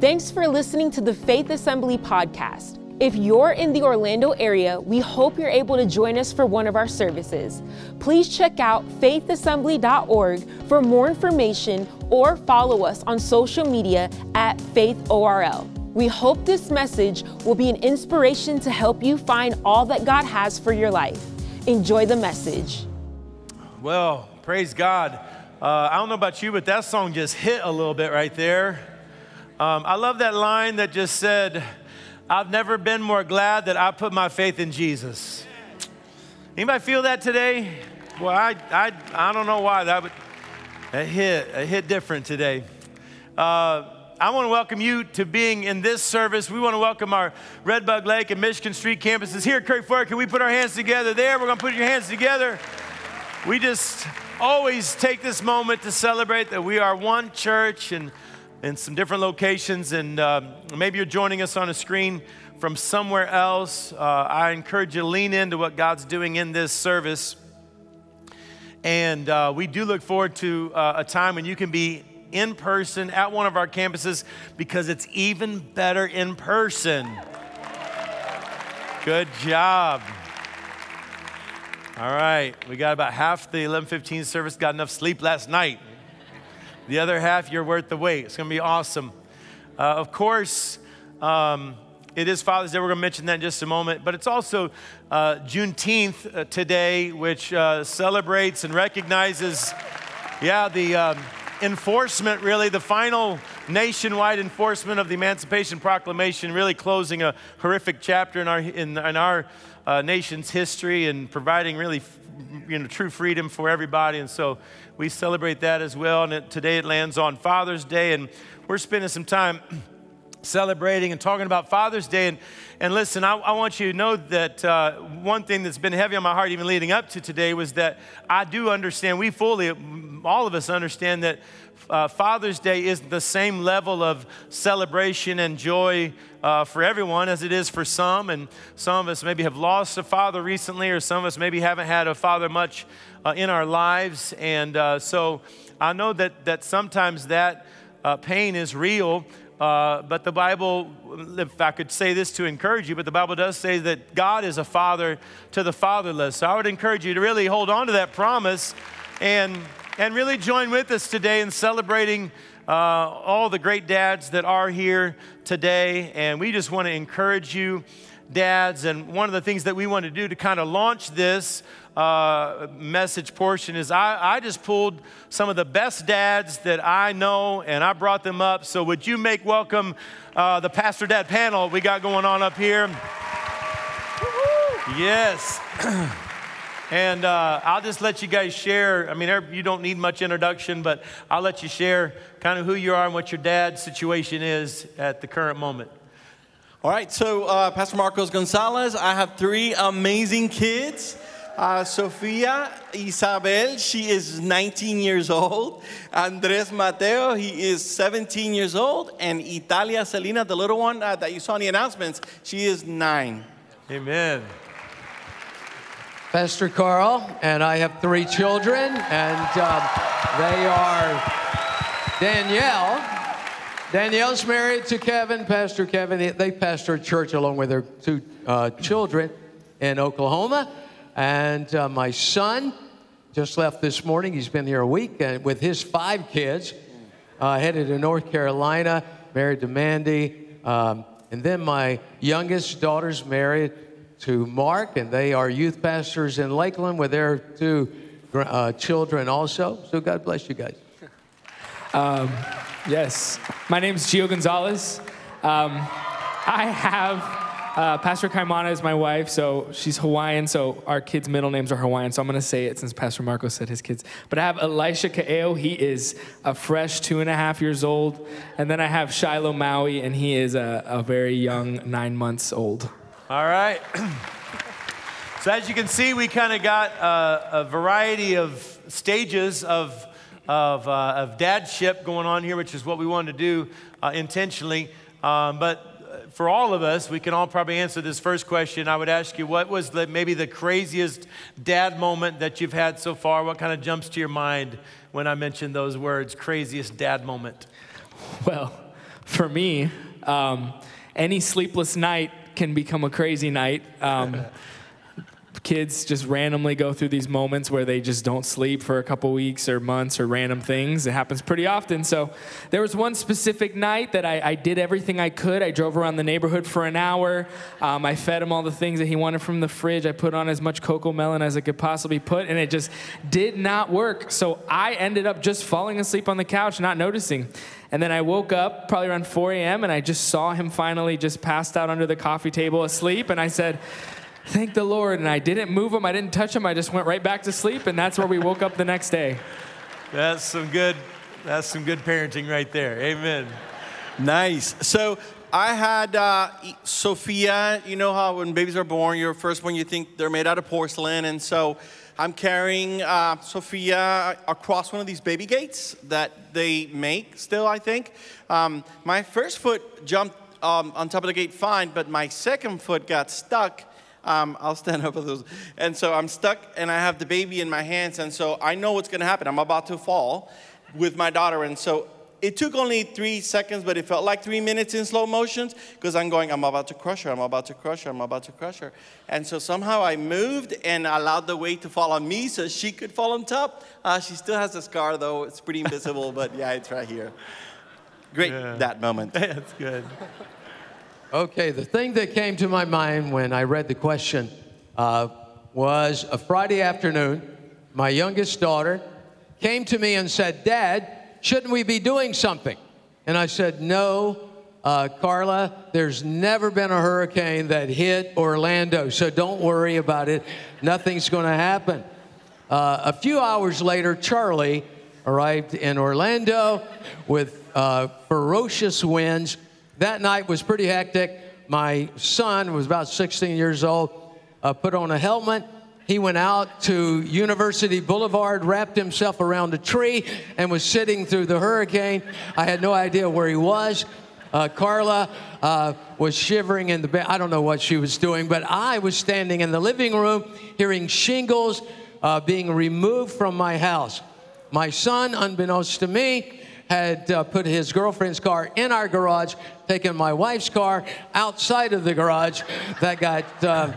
Thanks for listening to the Faith Assembly podcast. If you're in the Orlando area, we hope you're able to join us for one of our services. Please check out faithassembly.org for more information or follow us on social media at faithorl. We hope this message will be an inspiration to help you find all that God has for your life. Enjoy the message. Well, praise God. Uh, I don't know about you, but that song just hit a little bit right there. Um, I love that line that just said, I've never been more glad that I put my faith in Jesus. Anybody feel that today? Well, I, I, I don't know why that would it hit, it hit different today. Uh, I want to welcome you to being in this service. We want to welcome our Red Bug Lake and Michigan Street campuses here at Curry Ford. Can we put our hands together there? We're going to put your hands together. We just always take this moment to celebrate that we are one church and in some different locations, and uh, maybe you're joining us on a screen from somewhere else. Uh, I encourage you to lean into what God's doing in this service. And uh, we do look forward to uh, a time when you can be in person at one of our campuses because it's even better in person. Good job. All right, we got about half the 11:15 service got enough sleep last night. The other half, you're worth the wait. It's going to be awesome. Uh, of course, um, it is Father's Day. We're going to mention that in just a moment. But it's also uh, Juneteenth uh, today, which uh, celebrates and recognizes, yeah, the um, enforcement, really, the final nationwide enforcement of the Emancipation Proclamation, really closing a horrific chapter in our, in, in our uh, nation's history and providing really you know, true freedom for everybody. And so we celebrate that as well. And it, today it lands on Father's Day, and we're spending some time celebrating and talking about Father's Day. And, and listen, I, I want you to know that uh, one thing that's been heavy on my heart, even leading up to today, was that I do understand, we fully, all of us understand that uh, Father's Day isn't the same level of celebration and joy uh, for everyone as it is for some. And some of us maybe have lost a father recently, or some of us maybe haven't had a father much uh, in our lives. And uh, so I know that, that sometimes that uh, pain is real. Uh, but the Bible, if I could say this to encourage you, but the Bible does say that God is a father to the fatherless. So I would encourage you to really hold on to that promise and and really join with us today in celebrating uh, all the great dads that are here today. And we just want to encourage you, dads. And one of the things that we want to do to kind of launch this uh, message portion is I, I just pulled some of the best dads that I know and I brought them up. So, would you make welcome uh, the Pastor Dad panel we got going on up here? Yes. And uh, I'll just let you guys share. I mean, you don't need much introduction, but I'll let you share kind of who you are and what your dad's situation is at the current moment. All right, so uh, Pastor Marcos Gonzalez, I have three amazing kids. Uh, Sofia Isabel, she is 19 years old. Andres Mateo, he is 17 years old. And Italia Selena, the little one uh, that you saw in the announcements, she is nine. Amen. Pastor Carl, and I have three children, and um, they are Danielle. Danielle's married to Kevin, Pastor Kevin. They pastor a church along with their two uh, children in Oklahoma. And uh, my son just left this morning. He's been here a week and with his five kids, uh, headed to North Carolina, married to Mandy. Um, and then my youngest daughter's married to Mark, and they are youth pastors in Lakeland with their two uh, children also. So God bless you guys. Um, yes, my name is Gio Gonzalez. Um, I have uh, Pastor Kaimana is my wife, so she's Hawaiian, so our kids' middle names are Hawaiian, so I'm gonna say it since Pastor Marco said his kids. But I have Elisha Kaeo, he is a fresh two and a half years old. And then I have Shiloh Maui, and he is a, a very young nine months old. All right. so, as you can see, we kind of got a, a, variety of stages of, of, uh, of dadship going on here, which is what we wanted to do uh, intentionally. Um, but for all of us, we can all probably answer this first question. I would ask you, what was the, maybe the craziest dad moment that you've had so far? What kind of jumps to your mind when I mention those words, craziest dad moment? Well, for me, um, any sleepless night can become a crazy night. Um, kids just randomly go through these moments where they just don't sleep for a couple weeks or months or random things. It happens pretty often. So there was one specific night that I, I did everything I could. I drove around the neighborhood for an hour. Um, I fed him all the things that he wanted from the fridge. I put on as much Cocomelon as I could possibly put, and it just did not work. So I ended up just falling asleep on the couch, not noticing. And then I woke up probably around 4 a.m. and I just saw him finally just passed out under the coffee table asleep. And I said, Thank the Lord. And I didn't move him, I didn't touch him, I just went right back to sleep. And that's where we woke up the next day. That's some good, that's some good parenting right there. Amen. Nice. So I had uh, Sophia. You know how when babies are born, your first one you think they're made out of porcelain, and so I'm carrying uh, Sophia across one of these baby gates that they make still. I think um, my first foot jumped um, on top of the gate fine, but my second foot got stuck. Um, I'll stand up with those. And so I'm stuck, and I have the baby in my hands, and so I know what's going to happen. I'm about to fall with my daughter, and so it took only three seconds, but it felt like three minutes in slow motions because I'm going, I'm about to crush her, I'm about to crush her, I'm about to crush her. And so somehow I moved and allowed the weight to fall on me so she could fall on top. Uh, she still has a scar though, it's pretty invisible, but yeah, it's right here. Great, Yeah. that moment. That's good. Okay, the thing that came to my mind when I read the question uh, was a Friday afternoon. My youngest daughter came to me and said, Dad, shouldn't we be doing something? And I said, No, uh, Carla, there's never been a hurricane that hit Orlando, so don't worry about it. Nothing's going to happen. Uh, a few hours later, Charlie arrived in Orlando with uh, ferocious winds. That night was pretty hectic. My son was about 16 years old, uh, put on a helmet. He went out to University Boulevard, wrapped himself around a tree, and was sitting through the hurricane. I had no idea where he was. Uh, Carla uh, was shivering in the bed. I don't know what she was doing, but I was standing in the living room hearing shingles uh, being removed from my house. My son, unbeknownst to me, had uh, put his girlfriend's car in our garage, taken my wife's car outside of the garage that got, uh,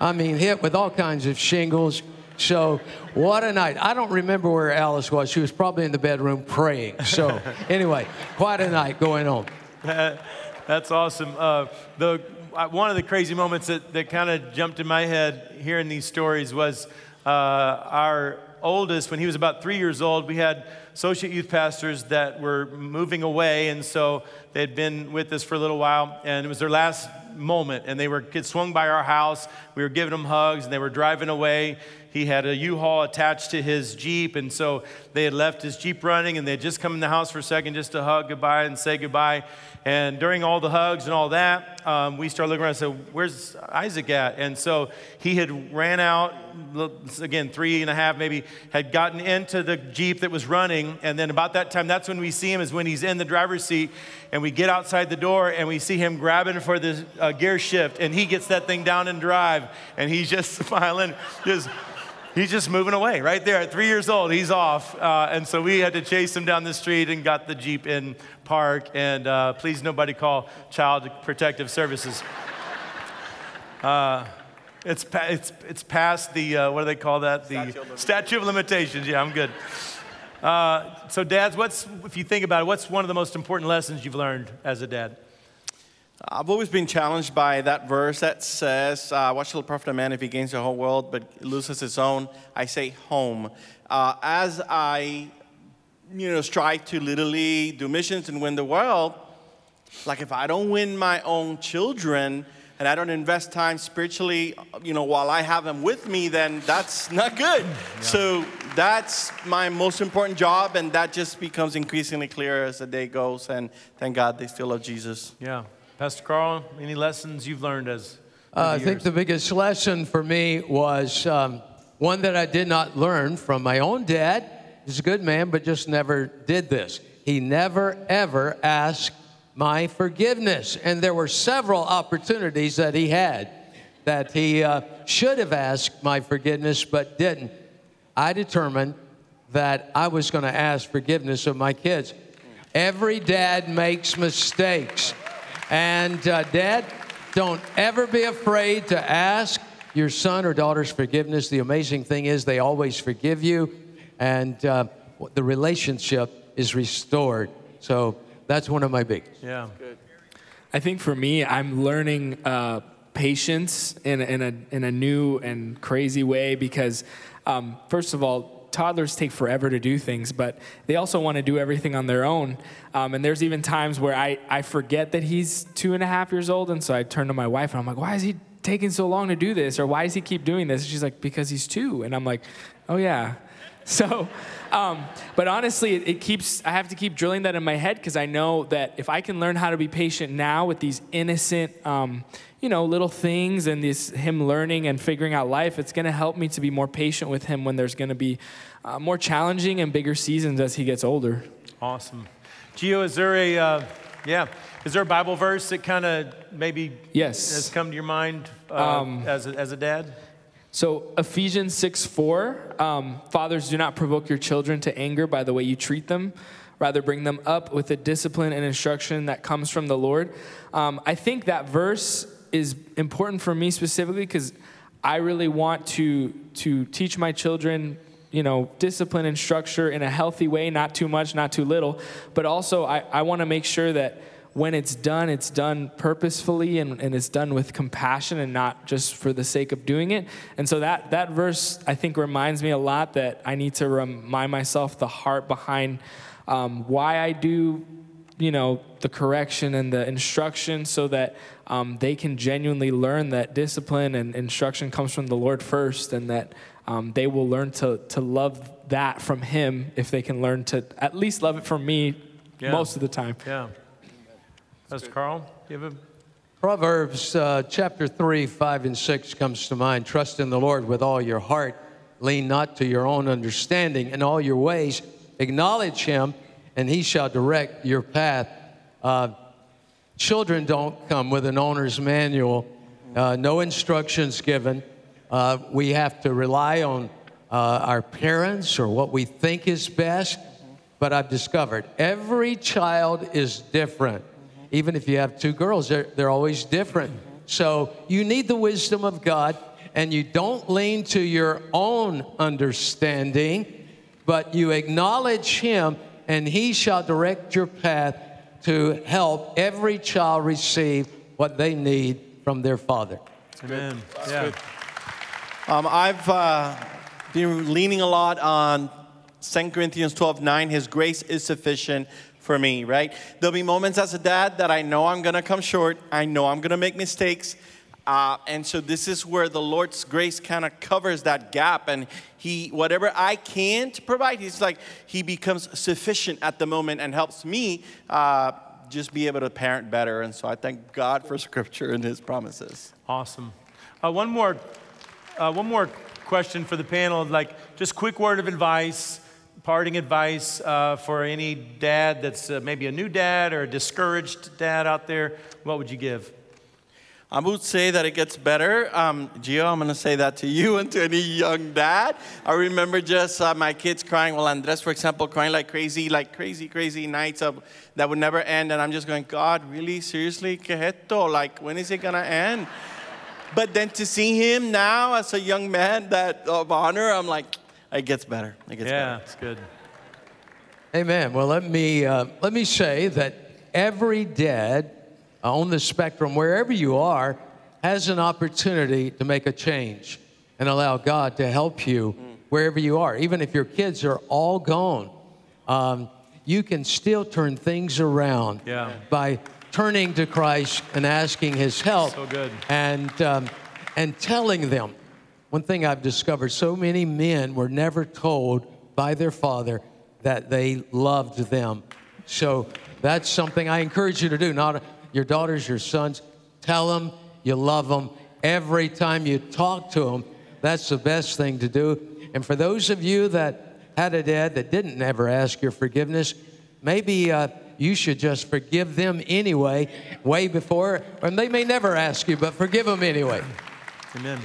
I mean, hit with all kinds of shingles. So, what a night. I don't remember where Alice was. She was probably in the bedroom praying. So, anyway, quite a night going on. That's awesome. Uh, the, uh, one of the crazy moments that, that kind of jumped in my head hearing these stories was uh, our oldest, when he was about three years old, we had associate youth pastors that were moving away, and so they had been with us for a little while, and it was their last moment, and they were get swung by our house. We were giving them hugs, and they were driving away. He had a U-Haul attached to his Jeep, and so they had left his Jeep running, and they had just come in the house for a second just to hug goodbye and say goodbye. And during all the hugs and all that, um, we started looking around and said, Where's Isaac at? And so he had ran out, again, three and a half maybe, had gotten into the Jeep that was running. And then about that time, that's when we see him, is when he's in the driver's seat. And we get outside the door and we see him grabbing for the uh, gear shift. And he gets that thing down and drive. And he's just smiling, just. He's just moving away right there at three years old. He's off. Uh, and so we had to chase him down the street and got the Jeep in park. And uh, please, nobody call Child Protective Services. Uh, it's, it's, it's past the, uh, what do they call that? The Statute of statute of limitations. Yeah, I'm good. Uh, so, dads, what's, if you think about it, what's one of the most important lessons you've learned as a dad? I've always been challenged by that verse that says, uh, What shall it profit a man if he gains the whole world but loses his own? I say home. Uh, as I, you know, strive to literally do missions and win the world, like if I don't win my own children and I don't invest time spiritually, you know, while I have them with me, then that's not good. So that's my most important job, and that just becomes increasingly clear as the day goes. And thank God they still love Jesus. Yeah. Pastor Carl, any lessons you've learned as Uh, I think the biggest lesson for me was um, one that I did not learn from my own dad. He's a good man, but just never did this. He never, ever asked my forgiveness. And there were several opportunities that he had that he uh, should have asked my forgiveness, but didn't. I determined that I was going to ask forgiveness of my kids. Every dad makes mistakes. And uh, dad, don't ever be afraid to ask your son or daughter's forgiveness. The amazing thing is they always forgive you, and uh, the relationship is restored. So that's one of my biggest. Yeah. I think for me, I'm learning uh, patience in, in, a, in a new and crazy way because, um, first of all, toddlers take forever to do things, but they also want to do everything on their own. Um, and there's even times where I, I forget that he's two and a half years old, and so I turn to my wife and I'm like, why is he taking so long to do this? Or why does he keep doing this? And she's like, because he's two. And I'm like, oh, yeah. So, um, but honestly, it, it, keeps, I have to keep drilling that in my head because I know that if I can learn how to be patient now with these innocent, um, you know, little things and this him learning and figuring out life, it's going to help me to be more patient with him when there's going to be uh, more challenging and bigger seasons as he gets older. Awesome. Gio, is there a, uh, yeah, is there a Bible verse that kind of maybe yes. has come to your mind uh, um, as, a, as a dad? So Ephesians 6 4, um, fathers, do not provoke your children to anger by the way you treat them. Rather, bring them up with the discipline and instruction that comes from the Lord. Um, I think that verse is important for me specifically because I really want to, to teach my children you know, discipline and structure in a healthy way, not too much, not too little. But also, I, I want to make sure that when it's done, it's done purposefully and, and it's done with compassion and not just for the sake of doing it. And so that, that verse, I think, reminds me a lot that I need to remind myself the heart behind um, why I do, you know, the correction and the instruction so that um, they can genuinely learn that discipline and instruction comes from the Lord first and that um, they will learn to, to love that from Him if they can learn to at least love it from me yeah. most of the time. Yeah. Pastor Carl, you have a Proverbs uh, chapter 3, 5, and 6 comes to mind. Trust in the Lord with all your heart. Lean not to your own understanding. In all your ways, acknowledge him, and he shall direct your path. Uh, children don't come with an owner's manual, uh, no instructions given. Uh, we have to rely on uh, our parents or what we think is best. But I've discovered every child is different even if you have two girls, they're, they're always different. So you need the wisdom of God, and you don't lean to your own understanding, but you acknowledge Him, and He shall direct your path to help every child receive what they need from their Father. Amen. Yeah. Um, I've uh, been leaning a lot on 2 Corinthians 12 9. His grace is sufficient for me, right? There'll be moments as a dad that I know I'm gonna come short, I know I'm gonna make mistakes. Uh, and so this is where the Lord's grace kind of covers that gap, and He, whatever I can't provide, He's like He becomes sufficient at the moment and helps me uh, just be able to parent better. And so I thank God for Scripture and His promises. Awesome. Uh, one more, uh, one more question for the panel. Like, just quick word of advice parting advice uh, for any dad that's uh, maybe a new dad or a discouraged dad out there, what would you give? I would say that it gets better. Um, Gio, I'm going to say that to you and to any young dad. I remember just uh, my kids crying. Well, Andres, for example, crying like crazy, like crazy, crazy nights of, that would never end. And I'm just going, God, really? Seriously? Que esto? Like, when is it going to end? But then to see him now as a young man that of honor, I'm like, it gets better. It gets yeah, better. it's good. Amen. Well, let me uh, let me say that every dad on the spectrum, wherever you are, has an opportunity to make a change and allow God to help you mm. wherever you are. Even if your kids are all gone, um, you can still turn things around yeah. by turning to Christ and asking His help. So good. And um, and telling them one thing I've discovered so many men were never told by their father that they loved them. So that's something I encourage you to do. Not your daughters, your sons, tell them you love them every time you talk to them. That's the best thing to do. And for those of you that had a dad that didn't ever ask your forgiveness, maybe uh, you should just forgive them anyway, way before, and they may never ask you, but forgive them anyway. Amen.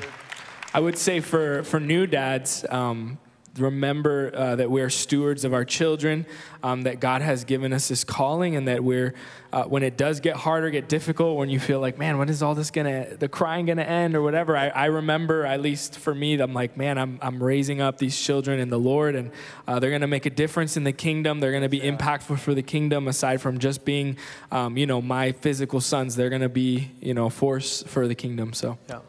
I would say for, for new dads, um, remember uh, that we're stewards of our children, um, that God has given us this calling, and that we're, uh, when it does get harder, get difficult, when you feel like, man, when is all this gonna, the crying gonna end or whatever, I, I remember, at least for me, I'm like, man, I'm, I'm raising up these children in the Lord, and uh, they're gonna make a difference in the kingdom. They're gonna be impactful for the kingdom, aside from just being, um, you know, my physical sons. They're gonna be, you know, force for the kingdom. So. Yeah.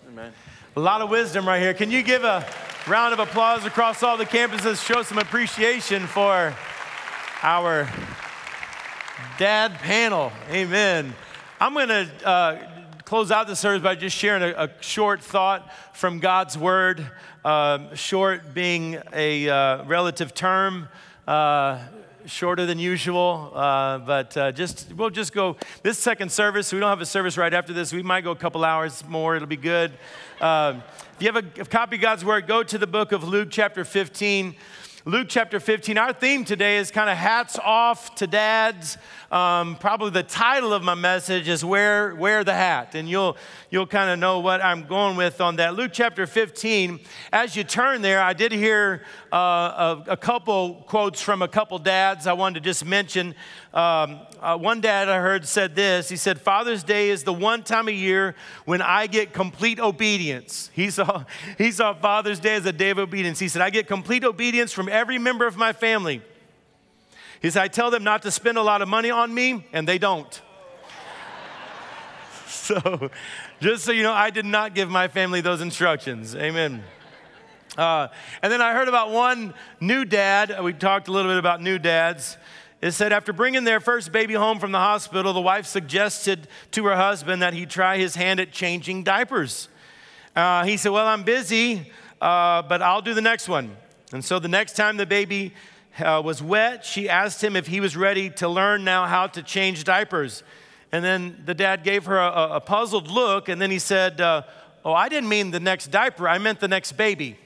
A lot of wisdom right here. Can you give a round of applause across all the campuses? Show some appreciation for our dad panel. Amen. I'm going to uh, close out the service by just sharing a, a short thought from God's Word. Uh, short being a uh, relative term. Uh, shorter than usual, uh, but uh, just we'll just go this second service. We don't have a service right after this. We might go a couple hours more. It'll be good. Uh, if you have a, a copy of God's Word, go to the book of Luke, chapter 15. Luke chapter 15. Our theme today is kind of hats off to dads. Um, probably the title of my message is wear, wear the hat, and you'll, you'll kind of know what I'm going with on that. Luke chapter 15, as you turn there, I did hear uh, a, a, couple quotes from a couple dads I wanted to just mention. Um, uh, one dad I heard said this He said, Father's Day is the one time a year when I get complete obedience. He saw, he saw Father's Day as a day of obedience. He said, I get complete obedience from every member of my family. He said, I tell them not to spend a lot of money on me, and they don't. so, just so you know, I did not give my family those instructions. Amen. Uh, and then I heard about one new dad. We talked a little bit about new dads. It said after bringing their first baby home from the hospital, the wife suggested to her husband that he try his hand at changing diapers. Uh, he said, Well, I'm busy, uh, but I'll do the next one. And so the next time the baby uh, was wet, she asked him if he was ready to learn now how to change diapers. And then the dad gave her a, a puzzled look, and then he said, uh, Oh, I didn't mean the next diaper, I meant the next baby.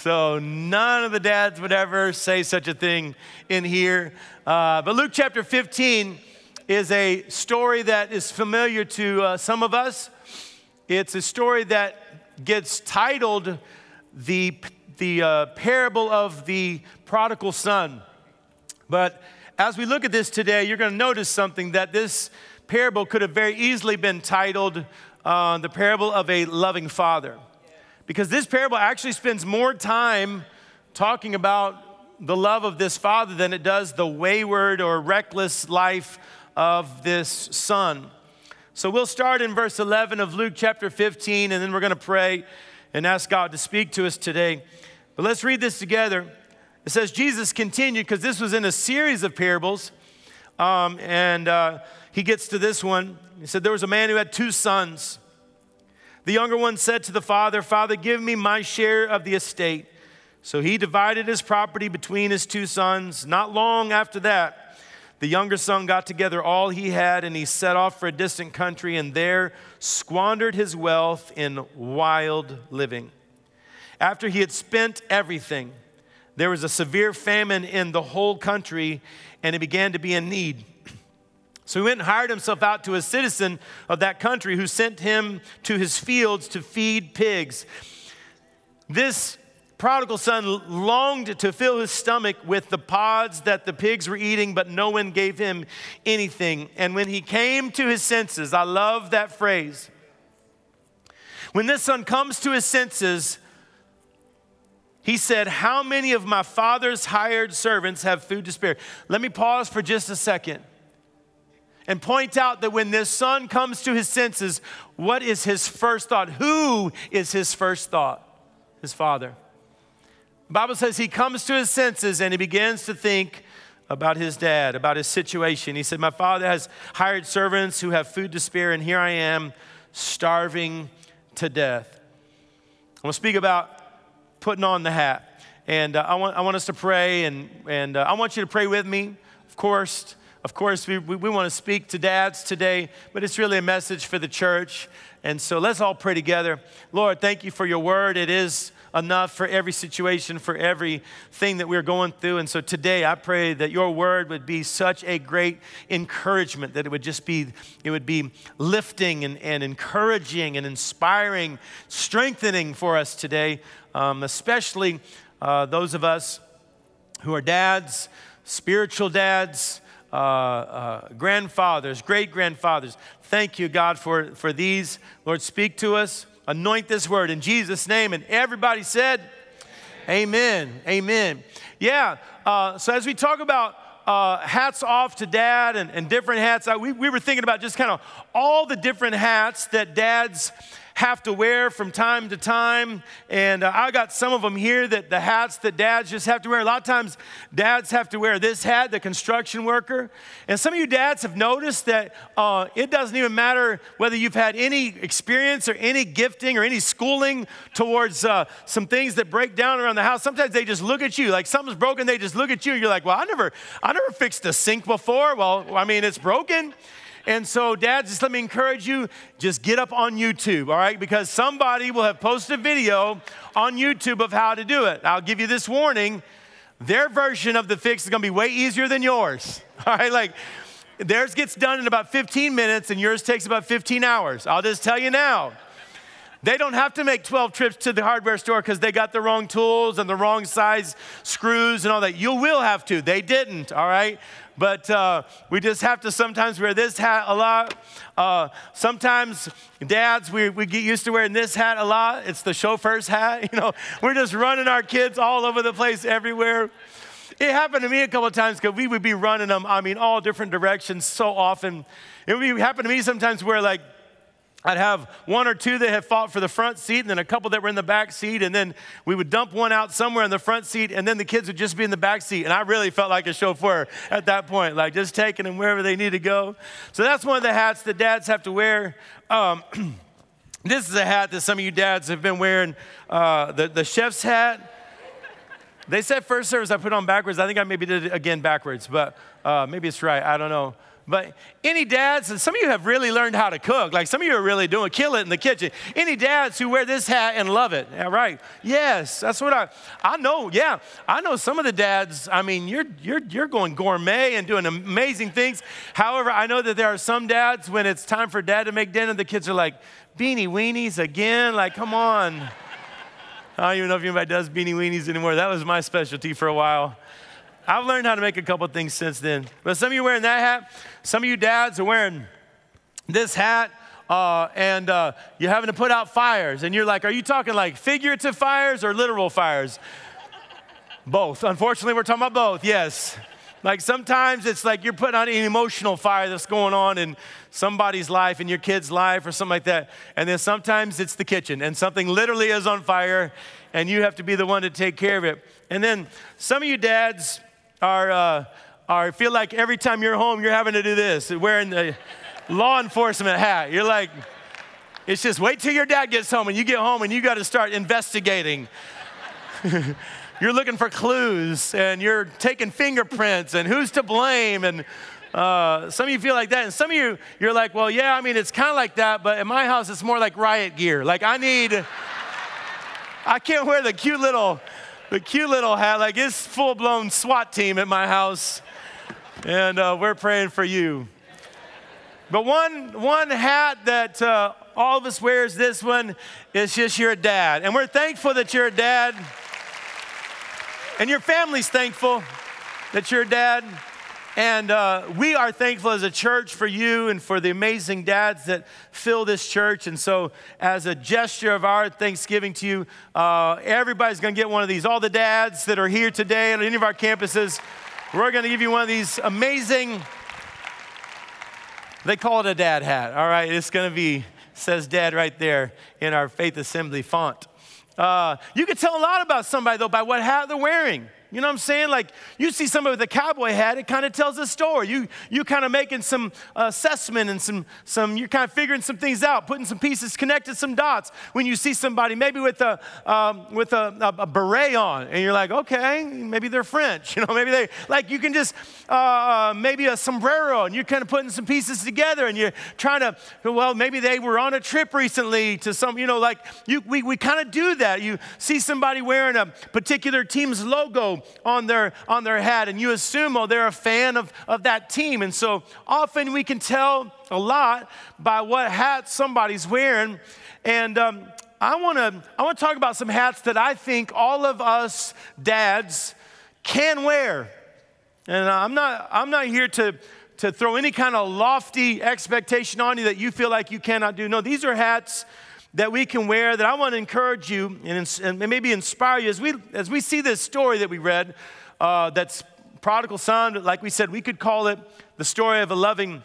So none of the dads would ever say such a thing in here. Uh, but Luke chapter 15 is a story that is familiar to uh, some of us. It's a story that gets titled the the uh, parable of the prodigal son. But as we look at this today, you're going to notice something that this parable could have very easily been titled uh, the parable of a loving father. Because this parable actually spends more time talking about the love of this father than it does the wayward or reckless life of this son. So we'll start in verse 11 of Luke chapter 15, and then we're going to pray and ask God to speak to us today. But let's read this together. It says, Jesus continued, because this was in a series of parables. Um, and uh, he gets to this one. He said, There was a man who had two sons. The younger one said to the father, Father, give me my share of the estate. So he divided his property between his two sons. Not long after that, the younger son got together all he had and he set off for a distant country and there squandered his wealth in wild living. After he had spent everything, there was a severe famine in the whole country, and he began to be in need. So he went and hired himself out to a citizen of that country who sent him to his fields to feed pigs. This prodigal son longed to fill his stomach with the pods that the pigs were eating, but no one gave him anything. And when he came to his senses, I love that phrase. When this son comes to his senses, he said, How many of my father's hired servants have food to spare? Let me pause for just a second and point out that when this son comes to his senses, what is his first thought? Who is his first thought? His father. The Bible says he comes to his senses and he begins to think about his dad, about his situation. He said, My father has hired servants who have food to spare, and here I am starving to death. I'm gonna speak about putting on the hat. And uh, I, want, I want us to pray, and, and uh, I want you to pray with me, of course. Of course, we, we, we want to speak to dads today, but it's really a message for the church. And so let's all pray together. Lord, thank you for your word. It is enough for every situation, for everything that we're going through. And so today I pray that your word would be such a great encouragement, that it would just be, it would be lifting and, and encouraging and inspiring, strengthening for us today, um, especially uh, those of us who are dads, spiritual dads, uh, uh, grandfathers, great grandfathers. Thank you, God, for, for these. Lord, speak to us. Anoint this word in Jesus' name. And everybody said, Amen. Amen. Yeah. Uh, so as we talk about uh, hats off to dad and, and different hats, I, we, we were thinking about just kind of all the different hats that dads have to wear from time to time. And uh, I got some of them here that the hats that dads just have to wear. A lot of times, dads have to wear this hat, the construction worker. And some of you dads have noticed that uh, it doesn't even matter whether you've had any experience or any gifting or any schooling towards uh, some things that break down around the house. Sometimes they just look at you like something's broken. They just look at you. And you're like, well, I never, I never fixed a sink before. Well, I mean, it's broken. And so, dads, just let me encourage you just get up on YouTube, all right? Because somebody will have posted a video on YouTube of how to do it. I'll give you this warning their version of the fix is gonna be way easier than yours, all right? Like, theirs gets done in about 15 minutes and yours takes about 15 hours. I'll just tell you now. They don't have to make 12 trips to the hardware store because they got the wrong tools and the wrong size screws and all that. You will have to. They didn't, all right? But uh, we just have to sometimes wear this hat a lot. Uh, sometimes, dads, we, we get used to wearing this hat a lot. It's the chauffeur's hat. You know, we're just running our kids all over the place, everywhere. It happened to me a couple times because we would be running them, I mean, all different directions so often. It would happen to me sometimes where, like, I'd have one or two that had fought for the front seat, and then a couple that were in the back seat, and then we would dump one out somewhere in the front seat, and then the kids would just be in the back seat. And I really felt like a chauffeur at that point, like just taking them wherever they need to go. So that's one of the hats that dads have to wear. Um, this is a hat that some of you dads have been wearing uh, the, the chef's hat. They said first service I put on backwards. I think I maybe did it again backwards, but uh, maybe it's right. I don't know. But any dads, and some of you have really learned how to cook, like some of you are really doing, kill it in the kitchen. Any dads who wear this hat and love it, yeah, right? Yes, that's what I, I know. Yeah, I know some of the dads. I mean, you're you're you're going gourmet and doing amazing things. However, I know that there are some dads when it's time for dad to make dinner, the kids are like, beanie weenies again. Like, come on. I don't even know if anybody does beanie weenies anymore. That was my specialty for a while. I've learned how to make a couple things since then. But some of you wearing that hat, some of you dads are wearing this hat. Uh, and uh, you're having to put out fires, and you're like, are you talking like figurative fires or literal fires? both. Unfortunately, we're talking about both, yes. Like sometimes it's like you're putting out an emotional fire that's going on in somebody's life, in your kid's life, or something like that. And then sometimes it's the kitchen, and something literally is on fire, and you have to be the one to take care of it. And then some of you dads, are, uh, are feel like every time you're home, you're having to do this, wearing the law enforcement hat. You're like, it's just wait till your dad gets home and you get home and you got to start investigating. you're looking for clues and you're taking fingerprints and who's to blame and uh, some of you feel like that and some of you you're like well yeah i mean it's kind of like that but in my house it's more like riot gear like i need i can't wear the cute little the cute little hat, like it's full blown SWAT team at my house. And uh, we're praying for you. But one, one hat that uh, all of us wears, this one, is just you're a dad. And we're thankful that you're a dad. And your family's thankful that you're a dad. And uh, we are thankful as a church for you and for the amazing dads that fill this church. And so, as a gesture of our thanksgiving to you, uh, everybody's going to get one of these. All the dads that are here today at any of our campuses, we're going to give you one of these amazing, they call it a dad hat. All right, it's going to be, says dad right there in our Faith Assembly font. Uh, you can tell a lot about somebody, though, by what hat they're wearing. You know what I'm saying? Like you see somebody with a cowboy hat, it kind of tells a story. You you kind of making some assessment and some some you're kind of figuring some things out, putting some pieces, connected some dots. When you see somebody maybe with a um, with a, a, a, beret on, and you're like, okay, maybe they're French. You know, maybe they like you can just uh, uh, maybe a sombrero, and you're kind of putting some pieces together, and you're trying to well maybe they were on a trip recently to some you know like you we we kind of do that. You see somebody wearing a particular team's logo on their, on their head. and you assume, oh, they're a fan of, of that team. And so often we can tell a lot by what hat somebody's wearing. And um, I wanna, I wanna talk about some hats that I think all of us dads can wear. And I'm not, I'm not here to, to throw any kind of lofty expectation on you that you feel like you cannot do. No, these are hats that we can wear that I want to encourage you and, and maybe inspire you as we, as we see this story that we read uh, that's prodigal son, like we said, we could call it the story of a loving,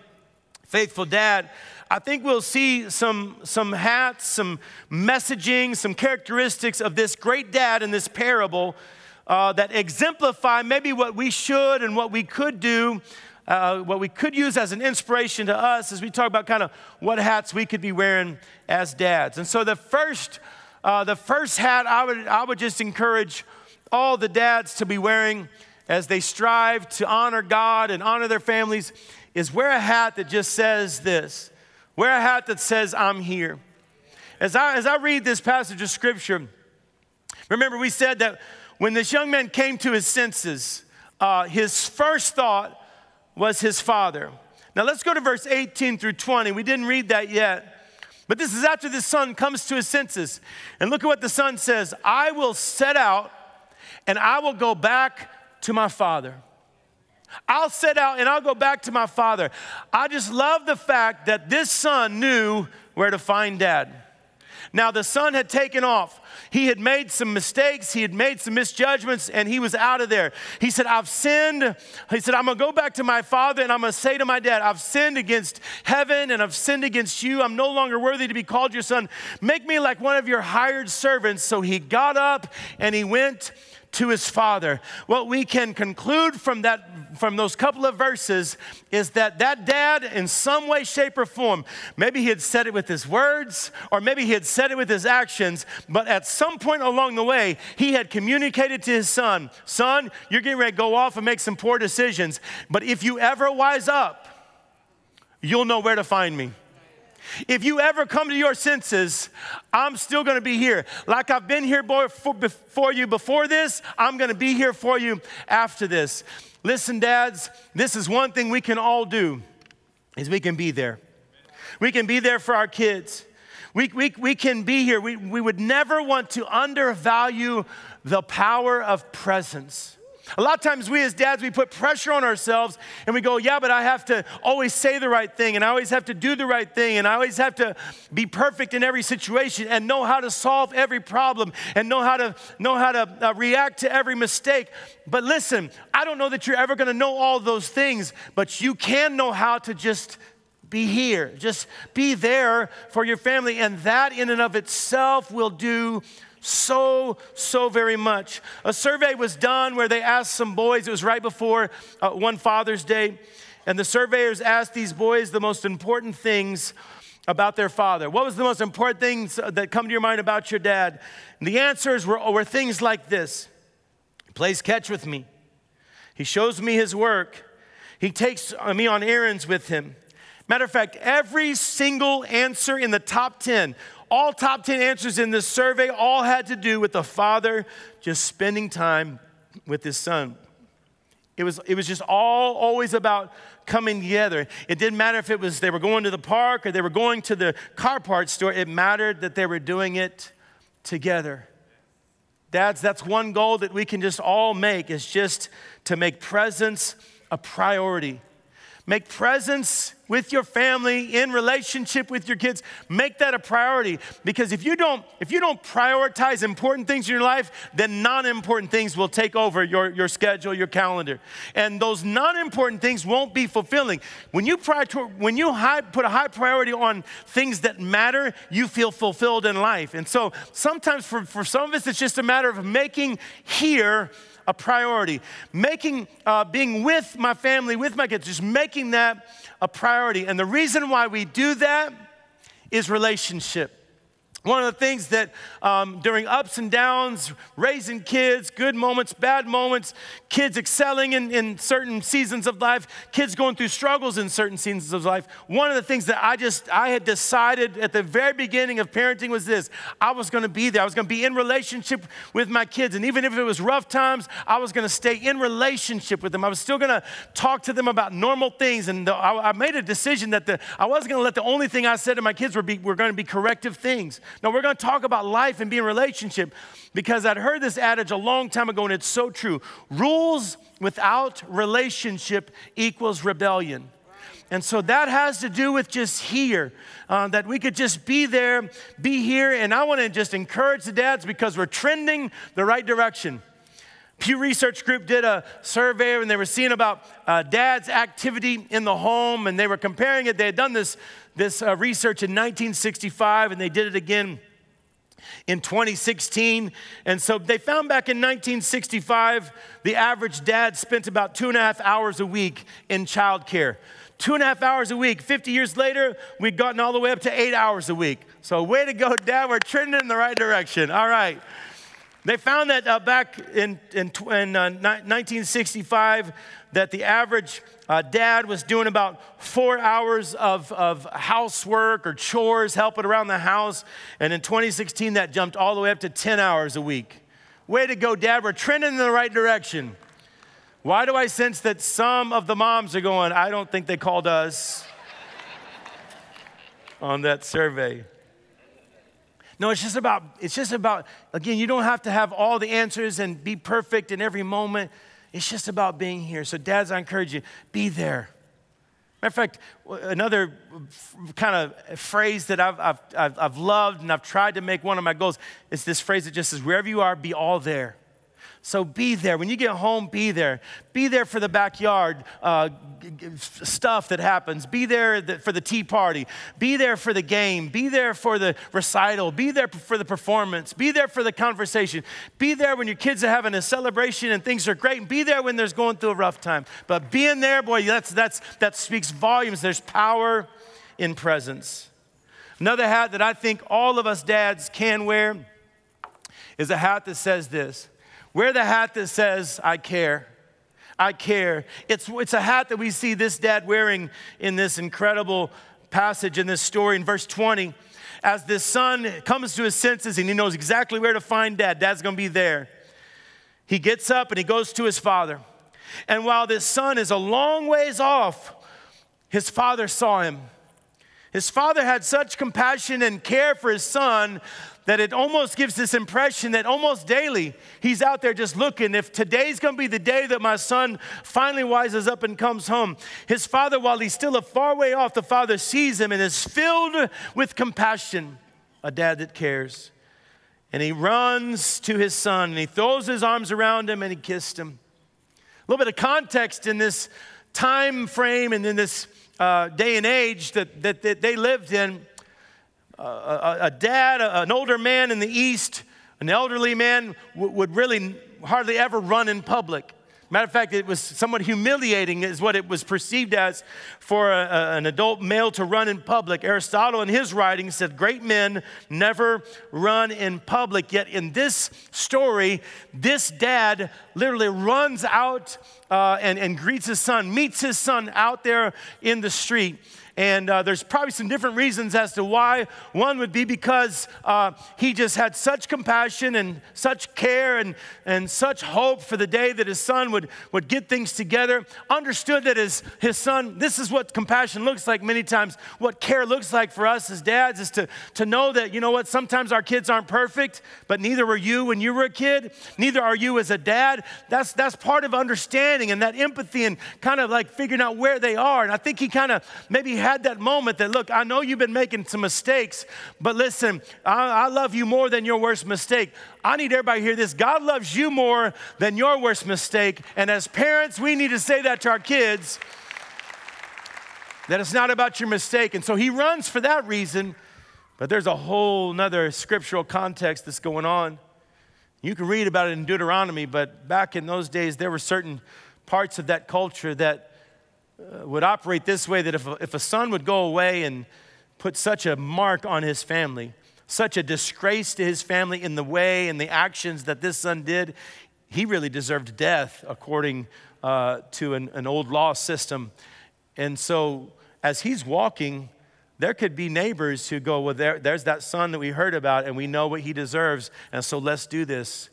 faithful dad. I think we'll see some, some hats, some messaging, some characteristics of this great dad in this parable uh, that exemplify maybe what we should and what we could do uh, what we could use as an inspiration to us as we talk about kind of what hats we could be wearing as dads. And so the first, uh, the first hat I would, I would just encourage all the dads to be wearing as they strive to honor God and honor their families is wear a hat that just says this. Wear a hat that says, I'm here. As I, as I read this passage of scripture, remember we said that when this young man came to his senses, uh, his first thought was his father. Now let's go to verse 18 through 20. We didn't read that yet. But this is after the son comes to his senses. And look at what the son says I will set out and I will go back to my father. I'll set out and I'll go back to my father. I just love the fact that this son knew where to find dad. Now, the son had taken off. He had made some mistakes, he had made some misjudgments, and he was out of there. He said, I've sinned. He said, I'm gonna go back to my father and I'm gonna say to my dad, I've sinned against heaven and I've sinned against you. I'm no longer worthy to be called your son. Make me like one of your hired servants. So he got up and he went to his father. What we can conclude from that from those couple of verses is that that dad in some way shape or form maybe he had said it with his words or maybe he had said it with his actions but at some point along the way he had communicated to his son son you're getting ready to go off and make some poor decisions but if you ever wise up you'll know where to find me if you ever come to your senses, I'm still gonna be here. Like I've been here for you before this, I'm gonna be here for you after this. Listen, dads, this is one thing we can all do is we can be there. We can be there for our kids. We, we, we can be here. We, we would never want to undervalue the power of presence. A lot of times, we as dads, we put pressure on ourselves and we go, Yeah, but I have to always say the right thing and I always have to do the right thing and I always have to be perfect in every situation and know how to solve every problem and know how to, know how to uh, react to every mistake. But listen, I don't know that you're ever going to know all those things, but you can know how to just be here, just be there for your family. And that, in and of itself, will do so, so very much. A survey was done where they asked some boys, it was right before uh, one Father's Day, and the surveyors asked these boys the most important things about their father. What was the most important things that come to your mind about your dad? And the answers were, were things like this He plays catch with me, he shows me his work, he takes me on errands with him. Matter of fact, every single answer in the top 10 all top 10 answers in this survey all had to do with the father just spending time with his son. It was, it was just all always about coming together. It didn't matter if it was they were going to the park or they were going to the car parts store, it mattered that they were doing it together. Dads, that's one goal that we can just all make is just to make presence a priority. Make presence with your family in relationship with your kids. Make that a priority because if you don't if you don't prioritize important things in your life, then non-important things will take over your, your schedule, your calendar. And those non-important things won't be fulfilling. When you prior, when you high, put a high priority on things that matter, you feel fulfilled in life. And so sometimes for, for some of us it's just a matter of making here a priority. Making, uh, being with my family, with my kids, just making that a priority. And the reason why we do that is relationship. One of the things that um, during ups and downs, raising kids, good moments, bad moments, kids excelling in, in certain seasons of life, kids going through struggles in certain seasons of life, one of the things that I just, I had decided at the very beginning of parenting was this I was gonna be there. I was gonna be in relationship with my kids. And even if it was rough times, I was gonna stay in relationship with them. I was still gonna talk to them about normal things. And I, I, made a decision that the, I wasn't gonna let the only thing I said to my kids were, be, were gonna be corrective things. Now, we're going to talk about life and being in relationship because I'd heard this adage a long time ago and it's so true. Rules without relationship equals rebellion. And so that has to do with just here, uh, that we could just be there, be here. And I want to just encourage the dads because we're trending the right direction. Pew Research Group did a survey and they were seeing about uh, dad's activity in the home and they were comparing it. They had done this, this uh, research in 1965 and they did it again in 2016. And so they found back in 1965, the average dad spent about two and a half hours a week in childcare. Two and a half hours a week. 50 years later, we've gotten all the way up to eight hours a week. So, way to go, Dad. We're trending in the right direction. All right. They found that uh, back in, in, in uh, 1965 that the average uh, dad was doing about four hours of, of housework or chores, helping around the house. And in 2016, that jumped all the way up to 10 hours a week. Way to go, dad. We're trending in the right direction. Why do I sense that some of the moms are going, I don't think they called us on that survey? No, it's just about, it's just about, again, you don't have to have all the answers and be perfect in every moment. It's just about being here. So, dads, I encourage you, be there. Matter of fact, another kind of phrase that I've, I've, I've loved and I've tried to make one of my goals is this phrase that just says, wherever you are, be all there. So be there. When you get home, be there. Be there for the backyard uh, stuff that happens. Be there for the tea party. Be there for the game. Be there for the recital. Be there for the performance. Be there for the conversation. Be there when your kids are having a celebration and things are great. And be there when there's going through a rough time. But being there, boy, that's, that's, that speaks volumes. There's power in presence. Another hat that I think all of us dads can wear is a hat that says this Wear the hat that says, I care. I care. It's, it's a hat that we see this dad wearing in this incredible passage in this story in verse 20. As this son comes to his senses and he knows exactly where to find dad, dad's gonna be there. He gets up and he goes to his father. And while this son is a long ways off, his father saw him. His father had such compassion and care for his son that it almost gives this impression that almost daily he's out there just looking. If today's gonna be the day that my son finally wises up and comes home, his father, while he's still a far way off, the father sees him and is filled with compassion, a dad that cares. And he runs to his son and he throws his arms around him and he kissed him. A little bit of context in this time frame and in this uh, day and age that, that, that they lived in a, a dad, an older man in the East, an elderly man w- would really hardly ever run in public. Matter of fact, it was somewhat humiliating, is what it was perceived as for a, a, an adult male to run in public. Aristotle, in his writings, said, Great men never run in public. Yet, in this story, this dad literally runs out uh, and, and greets his son, meets his son out there in the street. And uh, there's probably some different reasons as to why. One would be because uh, he just had such compassion and such care and, and such hope for the day that his son would would, get things together, understood that his, his son, this is what compassion looks like many times. What care looks like for us as dads is to, to know that, you know what, sometimes our kids aren't perfect, but neither were you when you were a kid. Neither are you as a dad. That's, that's part of understanding and that empathy and kind of like figuring out where they are. And I think he kind of maybe had that moment that, look, I know you've been making some mistakes, but listen, I, I love you more than your worst mistake. I need everybody to hear this. God loves you more than your worst mistake. And as parents, we need to say that to our kids that it's not about your mistake. And so he runs for that reason, but there's a whole nother scriptural context that's going on. You can read about it in Deuteronomy, but back in those days, there were certain parts of that culture that would operate this way that if a, if a son would go away and put such a mark on his family, such a disgrace to his family in the way and the actions that this son did, he really deserved death according uh, to an, an old law system. And so, as he's walking, there could be neighbors who go, Well, there, there's that son that we heard about, and we know what he deserves, and so let's do this.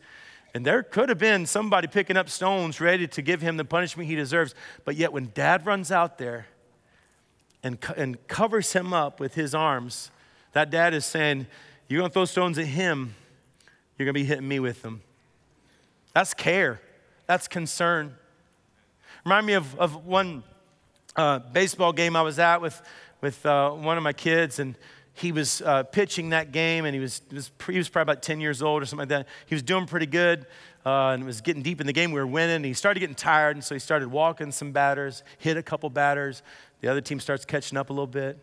And there could have been somebody picking up stones ready to give him the punishment he deserves. But yet, when dad runs out there and, and covers him up with his arms, that dad is saying, You're going to throw stones at him, you're going to be hitting me with them. That's care, that's concern. Remind me of, of one uh, baseball game I was at with, with uh, one of my kids, and he was uh, pitching that game, and he was, was, he was probably about 10 years old or something like that. He was doing pretty good, uh, and was getting deep in the game. We were winning, and he started getting tired, and so he started walking some batters, hit a couple batters. The other team starts catching up a little bit.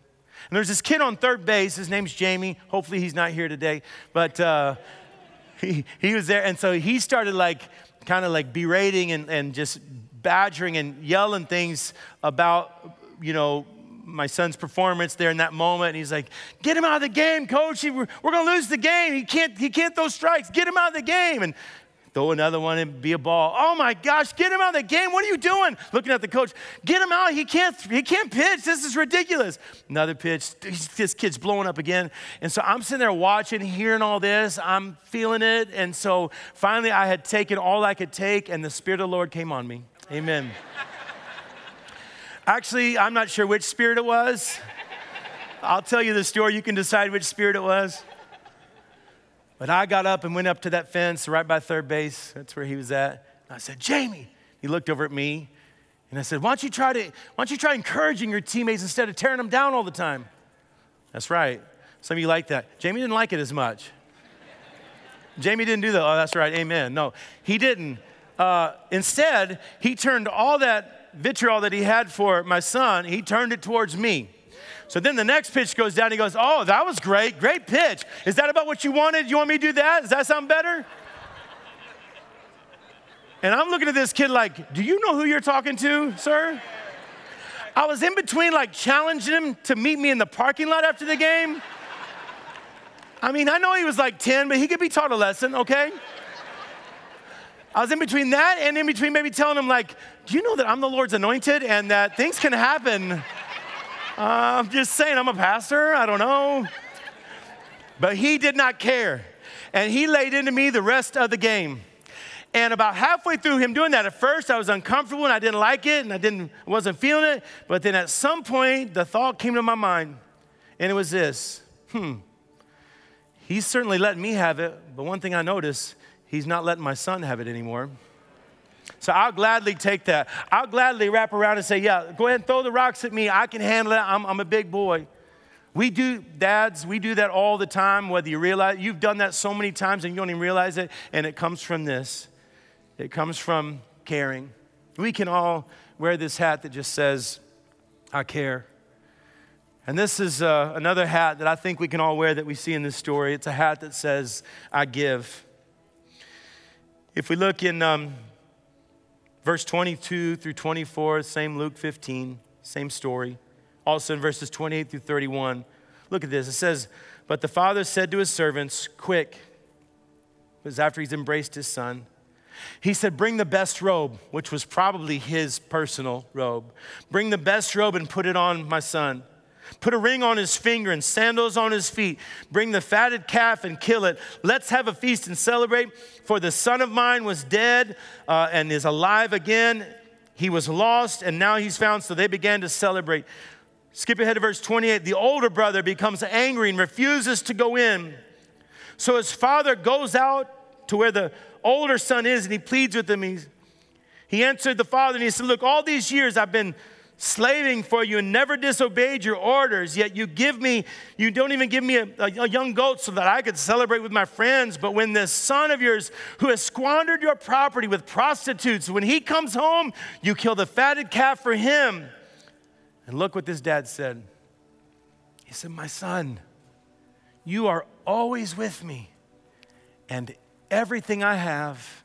And there's this kid on third base. His name's Jamie. Hopefully, he's not here today, but uh, he, he was there. And so he started like kind of like berating and, and just badgering and yelling things about, you know, my son's performance there in that moment. And he's like, Get him out of the game, coach. We're, going to lose the game. He can't, he can't throw strikes. Get him out of the game. And throw another one and be a ball. Oh my gosh, get him out of the game. What are you doing? Looking at the coach, get him out. He can't, he can't pitch. This is ridiculous. Another pitch. This kid's blowing up again. And so I'm sitting there watching, hearing all this. I'm feeling it. And so finally I had taken all I could take, and the Spirit of the Lord came on me. Amen. Actually, I'm not sure which spirit it was. I'll tell you the story. You can decide which spirit it was. But I got up and went up to that fence right by third base. That's where he was at. And I said, Jamie. He looked over at me and I said, why don't you try to, why don't you try encouraging your teammates instead of tearing them down all the time? That's right. Some of you like that. Jamie didn't like it as much. Jamie didn't do that. Oh, that's right. Amen. No, he didn't. Uh, instead, he turned all that vitriol that he had for my son, he turned it towards me. So then the next pitch goes down. He goes, Oh, that was great. Great pitch. Is that about what you wanted? You want me to do that? Does that sound better? And I'm looking at this kid like, Do you know who you're talking to, sir? I was in between like challenging him to meet me in the parking lot after the game. I mean, I know he was like 10, but he could be taught a lesson, okay? I was in between that and in between maybe telling him, like, do you know that I'm the Lord's anointed and that things can happen uh, I'm just saying, I'm a pastor. I don't know. But he did not care. And he laid into me the rest of the game. And about halfway through him doing that, at first I was uncomfortable and I didn't like it and I didn't wasn't feeling it. But then at some point the thought came to my mind, and it was this: Hmm, he's certainly letting me have it, but one thing I noticed, he's not letting my son have it anymore. So I'll gladly take that. I'll gladly wrap around and say, Yeah, go ahead and throw the rocks at me. I can handle it. I'm, I'm a big boy. We do, dads, we do that all the time, whether you realize you've done that so many times and you don't even realize it. And it comes from this it comes from caring. We can all wear this hat that just says, I care. And this is uh, another hat that I think we can all wear that we see in this story. It's a hat that says, I give. If we look in um, Verse 22 through 24, same Luke 15, same story. Also in verses 28 through 31. Look at this. It says, But the father said to his servants, Quick, it was after he's embraced his son. He said, Bring the best robe, which was probably his personal robe. Bring the best robe and put it on my son. Put a ring on his finger and sandals on his feet. Bring the fatted calf and kill it. Let's have a feast and celebrate. For the son of mine was dead uh, and is alive again. He was lost and now he's found. So they began to celebrate. Skip ahead to verse 28. The older brother becomes angry and refuses to go in. So his father goes out to where the older son is and he pleads with him. He's, he answered the father and he said, Look, all these years I've been slaving for you and never disobeyed your orders, yet you give me, you don't even give me a, a, a, young goat so that I could celebrate with my friends. But when this son of yours who has squandered your property with prostitutes, when he comes home, you kill the fatted calf for him. And look what this dad said. He said, My son, you are always with me, and everything I have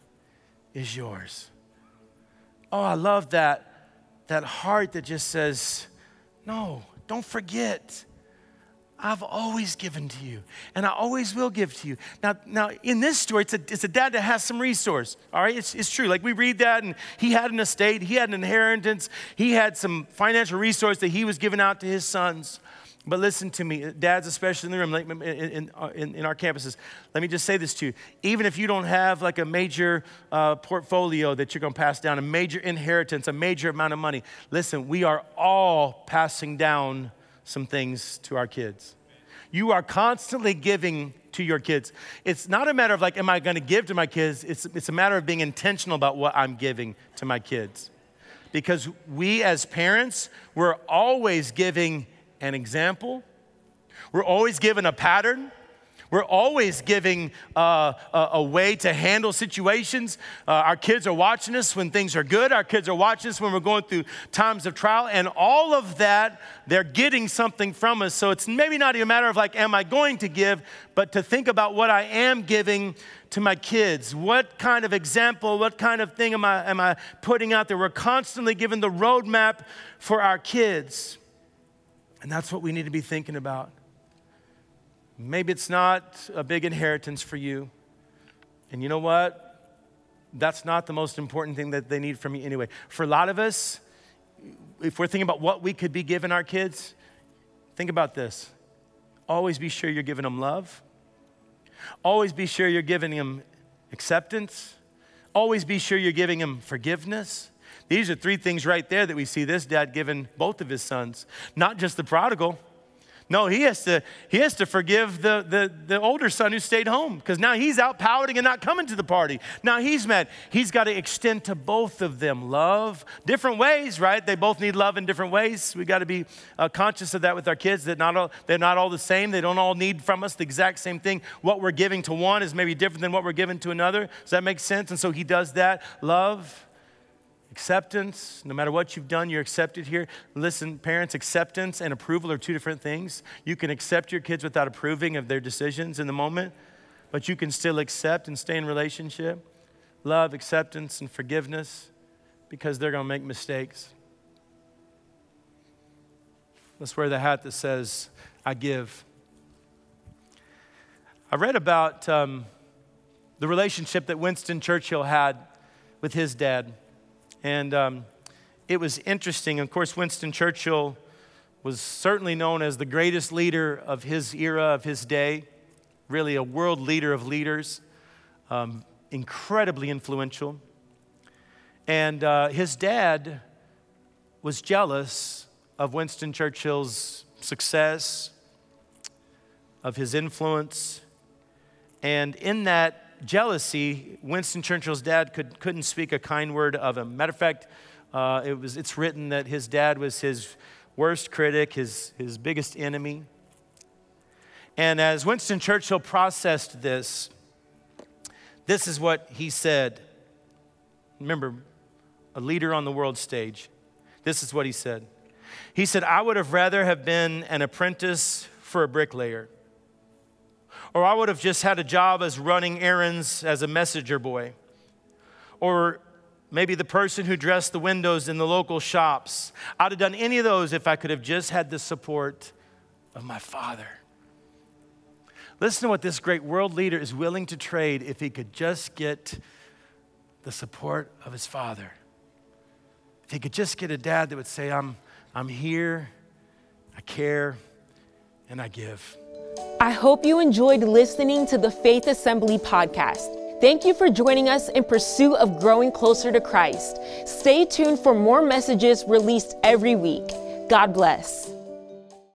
is yours. Oh, I love that that heart that just says, No, don't forget. I've always given to you, and I always will give to you. Now, now in this story, it's a, it's a dad that has some resource. All right, it's, it's true. Like we read that, and he had an estate, he had an inheritance, he had some financial resource that he was giving out to his sons. But listen to me, dads, especially in the room, in, in, in, in, our campuses. Let me just say this to you. Even if you don't have like a major uh, portfolio that you're going to pass down, a major inheritance, a major amount of money, listen, we are all passing down some things to our kids. You are constantly giving to your kids. It's not a matter of like, am I going to give to my kids? It's, it's a matter of being intentional about what I'm giving to my kids. Because we as parents, we're always giving an example. We're always given a pattern. We're always giving uh, a, a, way to handle situations. Uh, our kids are watching us when things are good. Our kids are watching us when we're going through times of trial. And all of that, they're getting something from us. So it's maybe not even a matter of like, am I going to give, but to think about what I am giving to my kids. What kind of example, what kind of thing am I, am I putting out there? We're constantly given the roadmap for our kids. And that's what we need to be thinking about. Maybe it's not a big inheritance for you. And you know what? That's not the most important thing that they need from you anyway. For a lot of us, if we're thinking about what we could be giving our kids, think about this. Always be sure you're giving them love. Always be sure you're giving them acceptance. Always be sure you're giving them forgiveness. These are three things right there that we see this dad giving both of his sons, not just the prodigal. No, he has to, he has to forgive the, the, the older son who stayed home because now he's out pouting and not coming to the party. Now he's mad. He's got to extend to both of them love, different ways, right? They both need love in different ways. We got to be uh, conscious of that with our kids that not all, they're not all the same. They don't all need from us the exact same thing. What we're giving to one is maybe different than what we're giving to another. Does that make sense? And so he does that. Love. Acceptance, no matter what you've done, you're accepted here. Listen, parents, acceptance and approval are two different things. You can accept your kids without approving of their decisions in the moment, but you can still accept and stay in relationship. Love, acceptance, and forgiveness because they're going to make mistakes. Let's wear the hat that says, I give. I read about um, the relationship that Winston Churchill had with his dad. And um, it was interesting. Of course, Winston Churchill was certainly known as the greatest leader of his era, of his day, really a world leader of leaders, um, incredibly influential. And uh, his dad was jealous of Winston Churchill's success, of his influence. And in that jealousy, Winston Churchill's dad could, couldn't speak a kind word of him. Matter of fact, uh, it was, it's written that his dad was his worst critic, his, his biggest enemy. And as Winston Churchill processed this, this is what he said. Remember, a leader on the world stage. This is what he said. He said, I would have rather have been an apprentice for a bricklayer or I would have just had a job as running errands as a messenger boy. Or maybe the person who dressed the windows in the local shops. I'd have done any of those if I could have just had the support of my father. Listen to what this great world leader is willing to trade if he could just get the support of his father. If he could just get a dad that would say, I'm, I'm here, I care, and I give. I hope you enjoyed listening to the Faith Assembly podcast. Thank you for joining us in pursuit of growing closer to Christ. Stay tuned for more messages released every week. God bless.